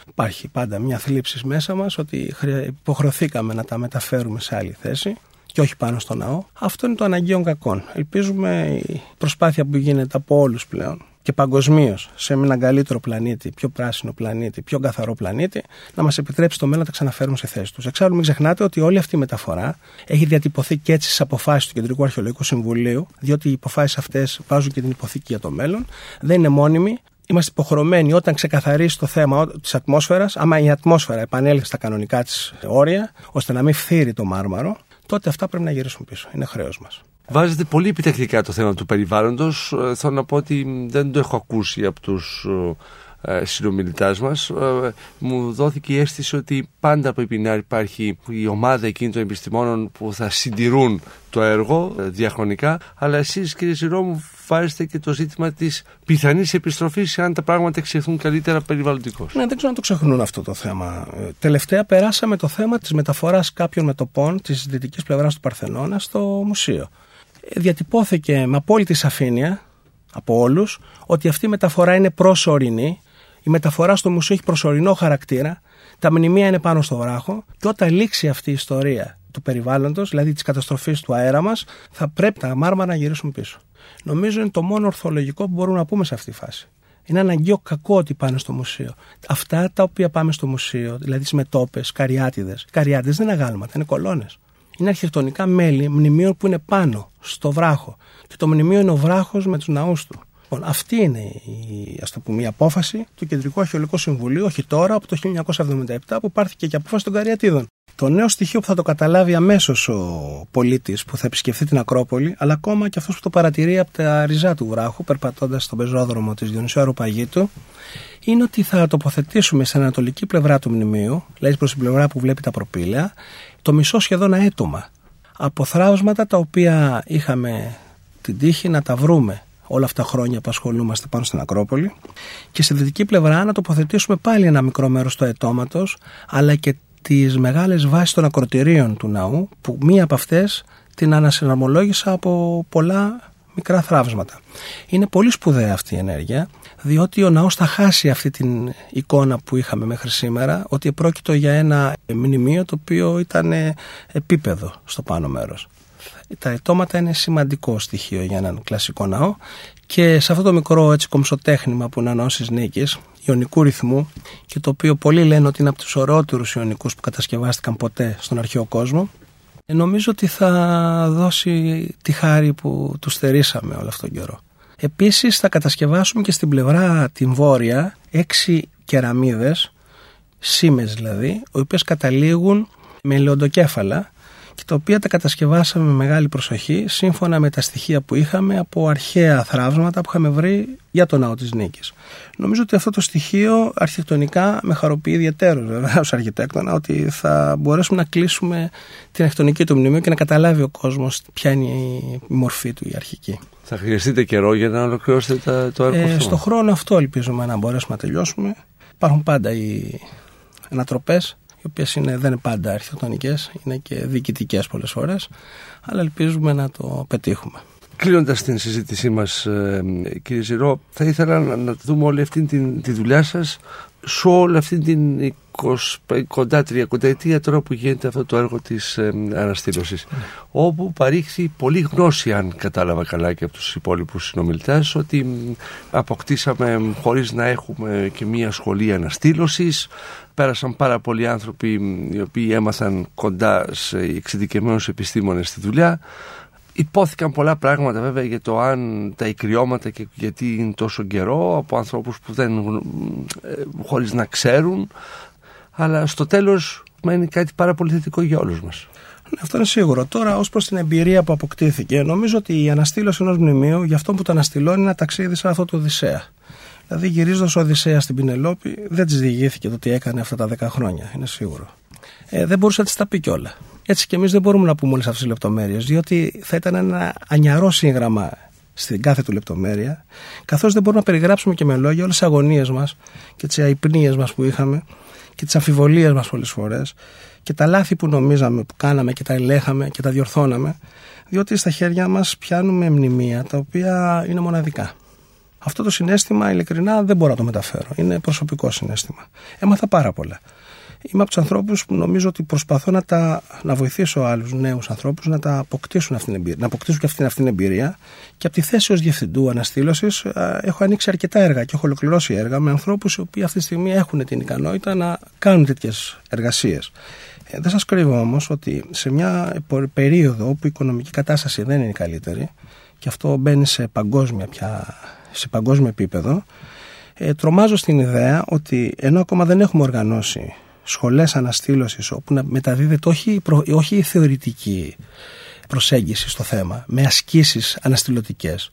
υπάρχει πάντα μια θλίψης μέσα μας ότι χρεια- υποχρεωθήκαμε να τα μεταφέρουμε σε άλλη θέση και όχι πάνω στο ναό. Αυτό είναι το αναγκαίο κακόν. Ελπίζουμε η προσπάθεια που γίνεται από όλους πλέον και παγκοσμίως σε έναν καλύτερο πλανήτη, πιο πράσινο πλανήτη, πιο καθαρό πλανήτη, να μας επιτρέψει το μέλλον να τα ξαναφέρουμε σε θέση τους. Εξάλλου, μην ξεχνάτε ότι όλη αυτή η μεταφορά έχει διατυπωθεί και έτσι στις αποφάσεις του Κεντρικού Αρχαιολογικού Συμβουλίου, διότι οι αποφάσεις αυτές βάζουν και την υποθήκη για το μέλλον. Δεν είναι μόνιμη. Είμαστε υποχρεωμένοι όταν ξεκαθαρίσει το θέμα της ατμόσφαιρας, άμα η ατμόσφαιρα επανέλθει στα κανονικά της όρια, ώστε να μην φθείρει το μάρμαρο, τότε αυτά πρέπει να γυρίσουν πίσω. Είναι χρέος μας.
Βάζετε πολύ επιτακτικά το θέμα του περιβάλλοντος. Θέλω να πω ότι δεν το έχω ακούσει από τους συνομιλητάς μας. Μου δόθηκε η αίσθηση ότι πάντα πρέπει να υπάρχει η ομάδα εκείνων των επιστημόνων που θα συντηρούν το έργο ε, διαχρονικά. Αλλά εσείς, κύριε Ζηρό, μου βάζετε και το ζήτημα της πιθανής επιστροφής αν τα πράγματα εξελιχθούν καλύτερα περιβαλλοντικώς.
Ναι, δεν ξέρω αν το ξεχνούν αυτό το θέμα. Ε, Τελευταία περάσαμε το θέμα της μεταφοράς κάποιων μετοπών της δυτικής πλευράς του Παρθενώνα στο μουσείο. Ε, Διατυπώθηκε με απόλυτη σαφήνεια από όλους ότι αυτή η μεταφορά είναι προσωρινή. Η μεταφορά στο μουσείο έχει προσωρινό χαρακτήρα. Τα μνημεία είναι πάνω στο βράχο. Και όταν λήξει αυτή η ιστορία του περιβάλλοντος, δηλαδή της καταστροφής του αέρα μας, θα πρέπει τα μάρμαρα να γυρίσουν πίσω. Νομίζω είναι το μόνο ορθολογικό που μπορούμε να πούμε σε αυτή τη φάση. Είναι αναγκαίο κακό ότι πάνε στο μουσείο. Αυτά τα οποία πάμε στο μουσείο, δηλαδή τις μετόπες, καριάτιδες. Καριάτιδες δεν είναι αγάλματα, είναι κολόνες. Είναι αρχιτεκτονικά μέλη μνημείων που είναι πάνω, στο βράχο. Και το μνημείο είναι ο βράχος με τους ναούς του. Λοιπόν, αυτή είναι η, ας το πούμε, η απόφαση του Κεντρικού Αρχαιολογικού Συμβουλίου, όχι τώρα, από το 1977, που πάρθηκε και απόφαση των Καριατίδων. Το νέο στοιχείο που θα το καταλάβει αμέσως ο πολίτης που θα επισκεφθεί την Ακρόπολη, αλλά ακόμα και αυτός που το παρατηρεί από τα ριζά του βράχου, περπατώντας στον πεζόδρομο της Διονυσίου Αεροπαγίτου, είναι ότι θα τοποθετήσουμε στην ανατολική πλευρά του μνημείου, δηλαδή προς την πλευρά που βλέπει τα προπήλαια, το μισό σχεδόν αέτομα. Από θράψματα τα οποία είχαμε την τύχη να τα βρούμε όλα αυτά τα χρόνια που ασχολούμαστε πάνω στην Ακρόπολη και στη δυτική πλευρά να τοποθετήσουμε πάλι ένα μικρό μέρος του αετώματος αλλά και τις μεγάλες βάσεις των ακροτηρίων του ναού που μία από αυτές την ανασυναρμολόγησα από πολλά μικρά θράψματα. Είναι πολύ σπουδαία αυτή η ενέργεια, διότι ο ναός θα χάσει αυτή την εικόνα που είχαμε μέχρι σήμερα, ότι πρόκειτο για ένα μνημείο το οποίο ήταν επίπεδο στο πάνω μέρος. Τα ετώματα είναι σημαντικό στοιχείο για έναν κλασικό ναό και σε αυτό το μικρό έτσι κομψοτέχνημα που είναι ο ναός Νίκης, ιονικού ρυθμού και το οποίο πολλοί λένε ότι είναι από τους ωραιότερους ιονικούς που κατασκευάστηκαν ποτέ στον αρχαίο κόσμο, ε, νομίζω ότι θα δώσει τη χάρη που τους στερήσαμε όλο αυτόν τον καιρό. Επίσης θα κατασκευάσουμε και στην πλευρά την βόρεια έξι κεραμίδες, σήμες δηλαδή, οι οποίες καταλήγουν με λεοντοκέφαλα και τα οποία τα κατασκευάσαμε με μεγάλη προσοχή σύμφωνα με τα στοιχεία που είχαμε από αρχαία θράψματα που είχαμε βρει για το ναό της Νίκης. Νομίζω ότι αυτό το στοιχείο αρχιτεκτονικά με χαροποιεί ιδιαίτερο βέβαια ως αρχιτέκτονα ότι θα μπορέσουμε να κλείσουμε την αρχιτεκτονική του μνημείου και να καταλάβει ο κόσμος ποια είναι η μορφή του η αρχική.
Θα χρειαστείτε καιρό για να ολοκληρώσετε το έργο ε, αυτό;
Στο χρόνο αυτό ελπίζουμε να μπορέσουμε να τελειώσουμε. Υπάρχουν πάντα οι ανατροπές οι οποίες δεν είναι πάντα αρχιτεκτονικές, είναι και διοικητικές πολλές φορές, αλλά ελπίζουμε να το πετύχουμε.
Κλείνοντας την συζήτησή μας, ε, κύριε Ζηρό, θα ήθελα να δούμε όλη αυτή τη, τη δουλειά σας σε όλη αυτή την 20, κοντά 30 ετία τώρα που γίνεται αυτό το έργο της ε, αναστήλωσης ναι. όπου παρήχθη πολύ γνώση αν κατάλαβα καλά και από τους υπόλοιπους συνομιλητές ότι αποκτήσαμε χωρίς να έχουμε και μία σχολή αναστήλωσης πέρασαν πάρα πολλοί άνθρωποι οι οποίοι έμαθαν κοντά σε εξειδικευμένους επιστήμονες στη δουλειά Υπόθηκαν πολλά πράγματα βέβαια για το αν τα ικριώματα και γιατί είναι τόσο καιρό από ανθρώπους που δεν ε, χωρίς να ξέρουν αλλά στο τέλος μένει κάτι πάρα πολύ θετικό για όλους μας.
Ναι, αυτό είναι σίγουρο. Τώρα, ως προς την εμπειρία που αποκτήθηκε, νομίζω ότι η αναστήλωση ενός μνημείου για αυτό που το αναστηλώνει είναι ένα ταξίδι σαν αυτό του Οδυσσέα. Δηλαδή, γυρίζοντας ο Οδυσσέας στην Πινελόπη, δεν της διηγήθηκε το τι έκανε αυτά τα 10 χρόνια. Είναι σίγουρο. Ε, δεν μπορούσε να της τα πει κιόλα. Έτσι κι εμείς δεν μπορούμε να πούμε όλες αυτές τις λεπτομέρειες, διότι θα ήταν ένα ανιαρό σύγγραμμα στην κάθε του λεπτομέρεια, καθώς δεν μπορούμε να περιγράψουμε και με λόγια όλες τις αγωνίες μας και τις αϊπνίες μας που είχαμε και τις αμφιβολίες μας πολλές φορές και τα λάθη που νομίζαμε, που κάναμε και τα ελέγχαμε και τα διορθώναμε, διότι στα χέρια μας πιάνουμε μνημεία τα οποία είναι μοναδικά. Αυτό το συνέστημα, ειλικρινά, δεν μπορώ να το μεταφέρω. Είναι προσωπικό συνέστημα. Έμαθα πάρα πολλά. Είμαι από τους ανθρώπους που νομίζω ότι προσπαθώ να, τα, να βοηθήσω άλλους νέους ανθρώπους να τα αποκτήσουν αυτήν την εμπειρία, να αποκτήσουν και αυτήν, αυτήν την εμπειρία. Και από τη θέση ως διευθυντού αναστήλωσης έχω ανοίξει αρκετά έργα και έχω ολοκληρώσει έργα με ανθρώπους οι οποίοι αυτή τη στιγμή έχουν την ικανότητα να κάνουν τέτοιες εργασίες. Ε, δεν σας κρύβω όμως ότι σε μια περίοδο όπου η οικονομική κατάσταση δεν είναι καλύτερη και αυτό μπαίνει σε παγκόσμια, πια, σε παγκόσμιο επίπεδο, ε, τρομάζω στην ιδέα ότι ενώ ακόμα δεν έχουμε οργανώσει σχολές αναστήλωσης όπου να μεταδίδεται όχι, όχι η θεωρητική προσέγγιση στο θέμα με ασκήσεις αναστηλωτικές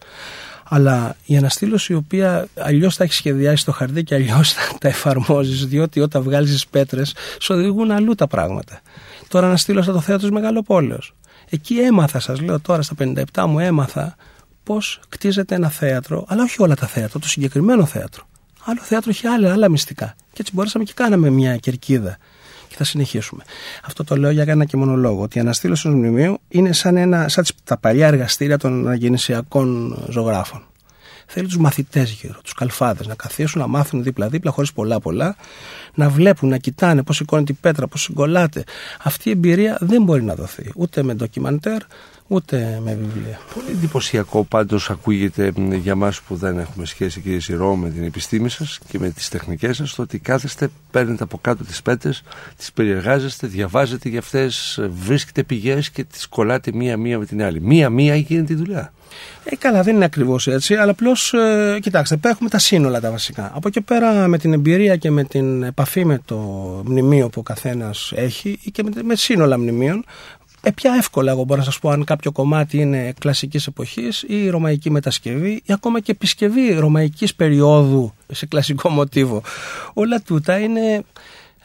αλλά η αναστήλωση η οποία αλλιώς τα έχεις σχεδιάσει στο χαρτί και αλλιώς τα εφαρμόζεις, διότι όταν βγάλεις τι πέτρες, σου οδηγούν αλλού τα πράγματα. Τώρα αναστήλωσα το θέατρο της Μεγαλοπόλεως. Εκεί έμαθα, σας λέω τώρα στα 57 μου, έμαθα πώς κτίζεται ένα θέατρο, αλλά όχι όλα τα θέατρα, το συγκεκριμένο θέατρο. Άλλο θέατρο έχει άλλα, άλλα μυστικά. Και έτσι μπορέσαμε και κάναμε μια κερκίδα. Και θα συνεχίσουμε. Αυτό το λέω για ένα και μόνο λόγο. Ότι η αναστήλωση του μνημείου είναι σαν, ένα, σαν τα παλιά εργαστήρια των αναγεννησιακών ζωγράφων. Θέλει τους μαθητές γύρω, τους καλφάδες, να καθίσουν, να μάθουν δίπλα-δίπλα, χωρίς πολλά-πολλά, να βλέπουν, να κοιτάνε πώς σηκώνει την πέτρα, πώς συγκολάται. Αυτή η εμπειρία δεν μπορεί να δοθεί ούτε με ντοκιμαντέρ, ούτε με βιβλία.
Πολύ εντυπωσιακό πάντως ακούγεται για εμά που δεν έχουμε σχέση, κύριε Σιρό, με την επιστήμη σας και με τις τεχνικές σας, το ότι κάθεστε, παίρνετε από κάτω τις πέτρες, τις περιεργάζεστε, διαβάζετε για αυτές, βρίσκετε πηγές και τις κολλάτε μία-μία με την άλλη. Μία-μία γίνεται η δουλειά.
Ε, καλά, δεν είναι ακριβώς έτσι, αλλά απλώς ε, κοιτάξτε, έχουμε τα σύνολα τα βασικά. Από εκεί πέρα με την εμπειρία και με την επαφή με το μνημείο που ο καθένας έχει ή και με, με σύνολα μνημείων, ε, πια εύκολα εγώ μπορώ να σας πω αν κάποιο κομμάτι είναι κλασικής εποχής ή ρωμαϊκή μετασκευή ή ακόμα και επισκευή ρωμαϊκής περίοδου σε κλασικό μοτίβο. Όλα τούτα είναι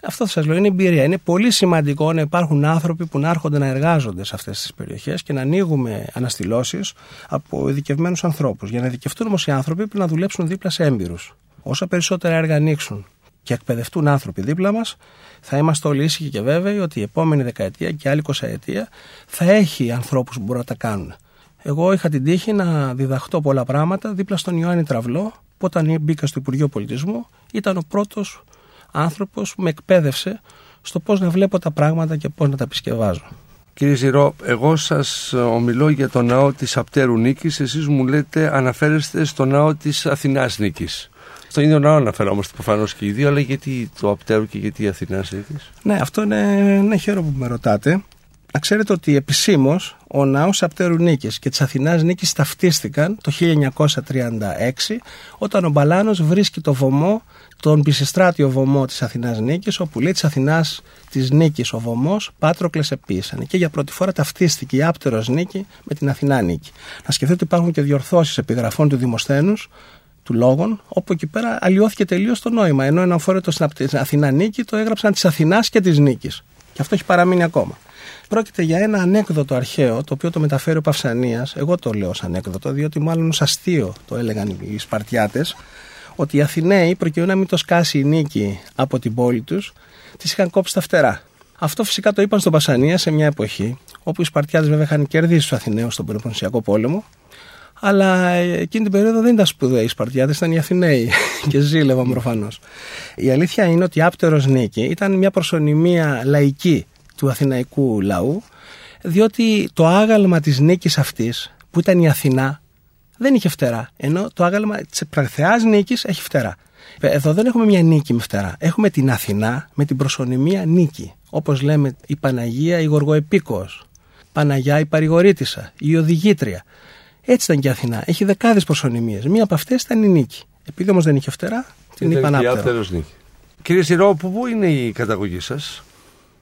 αυτό θα σας λέω είναι εμπειρία. Είναι πολύ σημαντικό να υπάρχουν άνθρωποι που να έρχονται να εργάζονται σε αυτές τις περιοχές και να ανοίγουμε αναστηλώσεις από ειδικευμένους ανθρώπους. Για να ειδικευτούν όμως οι άνθρωποι πρέπει να δουλέψουν δίπλα σε έμπειρους. Όσα περισσότερα έργα ανοίξουν και εκπαιδευτούν άνθρωποι δίπλα μας, θα είμαστε όλοι ήσυχοι και βέβαιοι ότι η επόμενη δεκαετία και άλλη εικοσαετία θα έχει ανθρώπους που μπορούν να τα κάνουν. Εγώ είχα την τύχη να διδαχτώ πολλά πράγματα δίπλα στον Ιωάννη Τραυλό, που όταν μπήκα στο Υπουργείο Πολιτισμού ήταν ο πρώτος άνθρωπος που με εκπαίδευσε στο πώς να βλέπω τα πράγματα και πώς να τα επισκευάζω.
Κύριε Ζηρό, εγώ σας ομιλώ για το ναό της Απτέρου Νίκης, εσείς μου λέτε αναφέρεστε στο ναό της Αθηνάς Νίκης. Στο ίδιο ναό αναφερόμαστε προφανώς και οι δύο, αλλά γιατί το Απτέρου και γιατί η Αθηνά Νίκης.
Ναι, αυτό είναι ένα χαίρο που με ρωτάτε. Να ξέρετε ότι επισήμως ο ναός Απτέρου Νίκη και της Αθηνάς Νίκης ταυτίστηκαν το 1936 όταν ο Μπαλάνος βρίσκει το βωμό, τον πισιστράτιο βωμό της Αθηνάς Νίκης, όπου λέει της Αθηνάς της Νίκης ο βωμός Πάτροκλες επίσανε. Και για πρώτη φορά ταυτίστηκε η Άπτερος Νίκη με την Αθηνά Νίκη. Να σκεφτείτε ότι υπάρχουν και διορθώσεις επιγραφών του Δημοσθένους του λόγων, όπου εκεί πέρα αλλοιώθηκε τελείως το νόημα. Ενώ ένα αφορέτο στην Αθηνά Νίκη το έγραψαν της Αθηνάς και της Νίκης. Και αυτό έχει παραμείνει ακόμα. Πρόκειται για ένα ανέκδοτο αρχαίο, το οποίο το μεταφέρει ο Παυσανίας. Εγώ το λέω ως ανέκδοτο, διότι μάλλον ως αστείο το έλεγαν οι Σπαρτιάτες, ότι οι Αθηναίοι, προκειμένου να μην το σκάσει η νίκη από την πόλη τους, τις είχαν κόψει τα φτερά. Αυτό φυσικά το είπαν στον Πασανία σε μια εποχή, όπου οι Σπαρτιάτες βέβαια είχαν κερδίσει τους Αθηναίους στον Πελοποννησιακό πόλεμο, αλλά εκείνη την περίοδο δεν ήταν σπουδαίοι οι Σπαρτιάτες, ήταν οι Αθηναίοι και ζήλευαν προφανώς. Η αλήθεια είναι ότι η Άπτερος Νίκη ήταν μια προσωνυμία λαϊκή του αθηναϊκού λαού, διότι το άγαλμα της νίκης αυτής, που ήταν η Αθηνά, δεν είχε φτερά, ενώ το άγαλμα της πραθεάς νίκης έχει φτερά. Εδώ δεν έχουμε μια νίκη με φτερά. Έχουμε την Αθηνά με την προσωνυμία νίκη. Όπως λέμε η Παναγία η Γοργοεπίκοος, Παναγιά η Παρηγορήτησα, η Οδηγήτρια. Έτσι ήταν και η Αθηνά. Έχει δεκάδες προσωνυμίες. Μία από αυτές ήταν η νίκη. Επειδή όμως δεν είχε φτερά, την είπαν άπτερα.
Κύριε Σιρό, πού είναι η καταγωγή σας;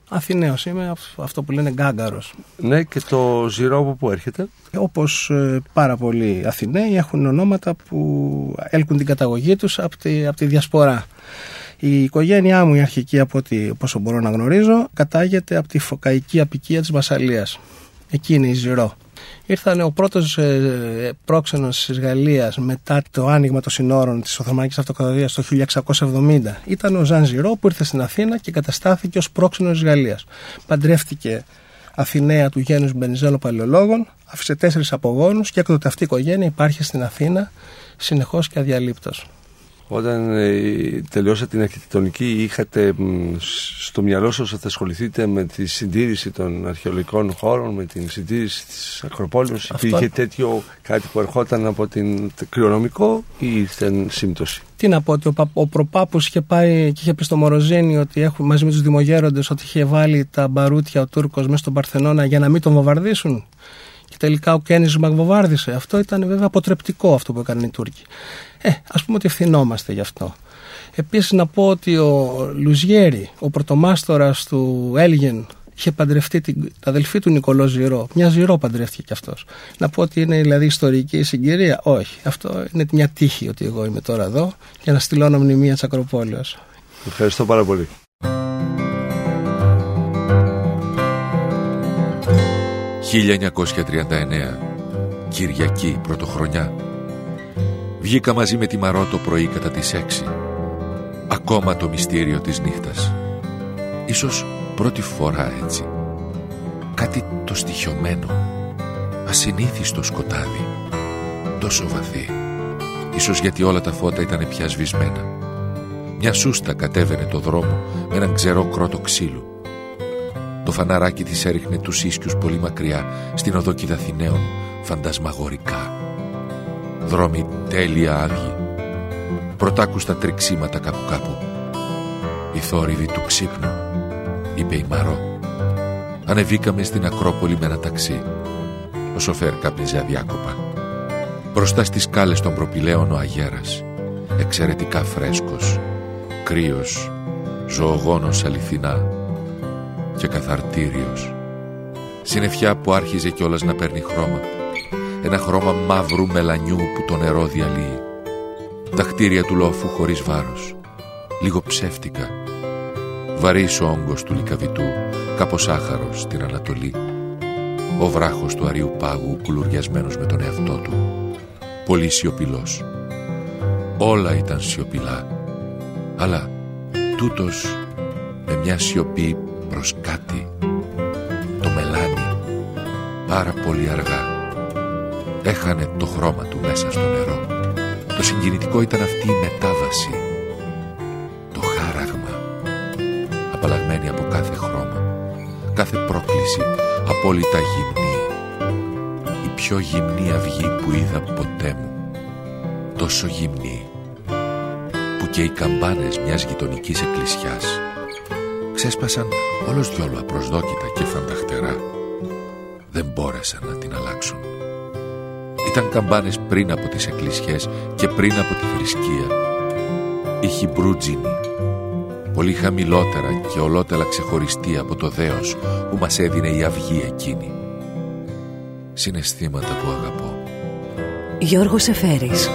Αθηναίος είμαι, αυτό που λένε γκάγκαρος.
Ναι, και το ζυρό από πού έρχεται.
Όπως ε, πάρα πολλοί Αθηναίοι έχουν ονόματα που έλκουν την καταγωγή τους από τη, από τη διασπορά. Η οικογένειά μου, η αρχική από ό,τι πόσο μπορώ να γνωρίζω, κατάγεται από τη φωκαϊκή απικία της Μασαλίας. Εκεί είναι η Ζηρό. Ήρθαν ο πρώτος ε, πρόξενος της Γαλλίας μετά το άνοιγμα των συνόρων της Οθωμανικής Αυτοκρατορίας το 1670. Ήταν ο Ζαν Ζηρό που ήρθε στην Αθήνα και καταστάθηκε ως πρόξενος της Γαλλίας. Παντρεύτηκε Αθηναία του γένους Μπενιζέλο Παλαιολόγων, άφησε τέσσερις απογόνους και έκτοτε αυτή η οικογένεια υπάρχει στην Αθήνα συνεχώς και αδιαλείπτως.
Όταν ε, τελειώσατε την αρχιτεκτονική είχατε στο μυαλό σας ότι θα ασχοληθείτε με τη συντήρηση των αρχαιολογικών χώρων, με την συντήρηση της Ακροπόλης. Αυτό... Υπήρχε τέτοιο κάτι που ερχόταν από την κρυονομικό ή ήταν σύμπτωση;
Τι να πω, ότι ο, ο προπάπους είχε πάει και είχε πει στο Μοροζίνη ότι έχουν, μαζί με τους δημογέροντες ότι είχε βάλει τα μπαρούτια ο Τούρκος μέσα στον Παρθενώνα για να μην τον βομβαρδίσουν και τελικά ο Κέννη μαγβοβάρδισε. Αυτό ήταν βέβαια αποτρεπτικό αυτό που έκαναν οι Τούρκοι. Ε, ας πούμε ότι ευθυνόμαστε γι' αυτό. Επίσης να πω ότι ο Λουζιέρη, ο πρωτομάστορας του Έλγεν, είχε παντρευτεί την αδελφή του Νικολό Ζηρό. Μια Ζηρό παντρεύτηκε κι αυτός. Να πω ότι είναι δηλαδή ιστορική συγκυρία. Όχι. Αυτό είναι μια τύχη ότι εγώ είμαι τώρα εδώ για να στείλω μνημεία της Ακροπόλεως.
Ευχαριστώ πάρα πολύ.
1939 Κυριακή πρωτοχρονιά Βγήκα μαζί με τη Μαρό το πρωί κατά τις 6 Ακόμα το μυστήριο της νύχτας. Ίσως πρώτη φορά έτσι. Κάτι το στοιχειωμένο. Ασυνήθιστο σκοτάδι. Τόσο βαθύ. Ίσως γιατί όλα τα φώτα ήταν πια σβησμένα. Μια σούστα κατέβαινε το δρόμο Με έναν ξερό κρότο ξύλου. Το φαναράκι της έριχνε τους ίσκιους πολύ μακριά στην οδό Κιδαθηναίων φαντασμαγορικά. Δρόμοι τέλεια άδειοι. Πρωτάκουστα τρεξίματα κάπου κάπου. Η θόρυβη του ξύπνου, είπε η Μαρό. Ανεβήκαμε στην Ακρόπολη με ένα ταξί. Ο σοφέρ κάπνιζε αδιάκοπα. Μπροστά στις σκάλες των προπηλαίων ο αγέρας. Εξαιρετικά φρέσκος, κρύος, ζωογόνος αληθινά και καθαρτήριος. Συννεφιά που άρχιζε κιόλας να παίρνει χρώμα. Ένα χρώμα μαύρου μελανιού που το νερό διαλύει. Τα κτίρια του λόφου χωρίς βάρος. Λίγο ψεύτικα. Βαρύς ο όγκος του λικαβιτού, κάπως άχαρος στην Ανατολή. Ο βράχος του Αρίου Πάγου κουλουριασμένος με τον εαυτό του. Πολύ σιωπηλός. Όλα ήταν σιωπηλά. Αλλά τούτος με μια σιωπή προς κάτι το μελάνι πάρα πολύ αργά έχανε το χρώμα του μέσα στο νερό. Το συγκινητικό ήταν αυτή η μετάβαση. Το χάραγμα. Απαλλαγμένη από κάθε χρώμα. Κάθε πρόκληση. Απόλυτα γυμνή. Η πιο γυμνή αυγή που είδα ποτέ μου. Τόσο γυμνή που και οι καμπάνες μιας γειτονικής εκκλησιάς ξέσπασαν όλος διόλου απροσδόκητα και φανταχτερά. Δεν μπόρεσαν να την αλλάξουν. Ήταν καμπάνες πριν από τις εκκλησιές και πριν από τη θρησκεία. Η χιμπρούτζινη, πολύ χαμηλότερα και ολότελα ξεχωριστή από το δέος που μας έδινε η αυγή εκείνη. Συναισθήματα που αγαπώ.
Γιώργος Εφέρης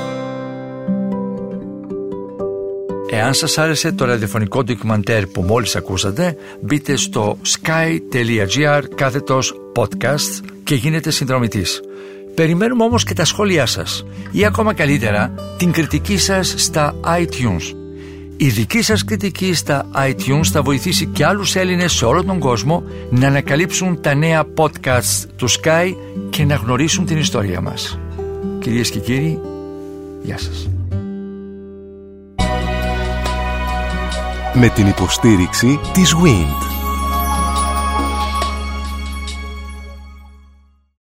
Εάν σας άρεσε το ραδιοφωνικό ντοκιμαντέρ που μόλις ακούσατε, μπείτε στο sky.gr κάθετος podcast και γίνετε συνδρομητής. Περιμένουμε όμως και τα σχόλιά σας ή ακόμα καλύτερα την κριτική σας στα iTunes. Η δική σας κριτική στα iTunes θα βοηθήσει και άλλους Έλληνες σε όλο τον κόσμο να ανακαλύψουν τα νέα podcasts του Sky και να γνωρίσουν την ιστορία μας. Κυρίες και κύριοι, γεια σας.
Με την υποστήριξη της WIND.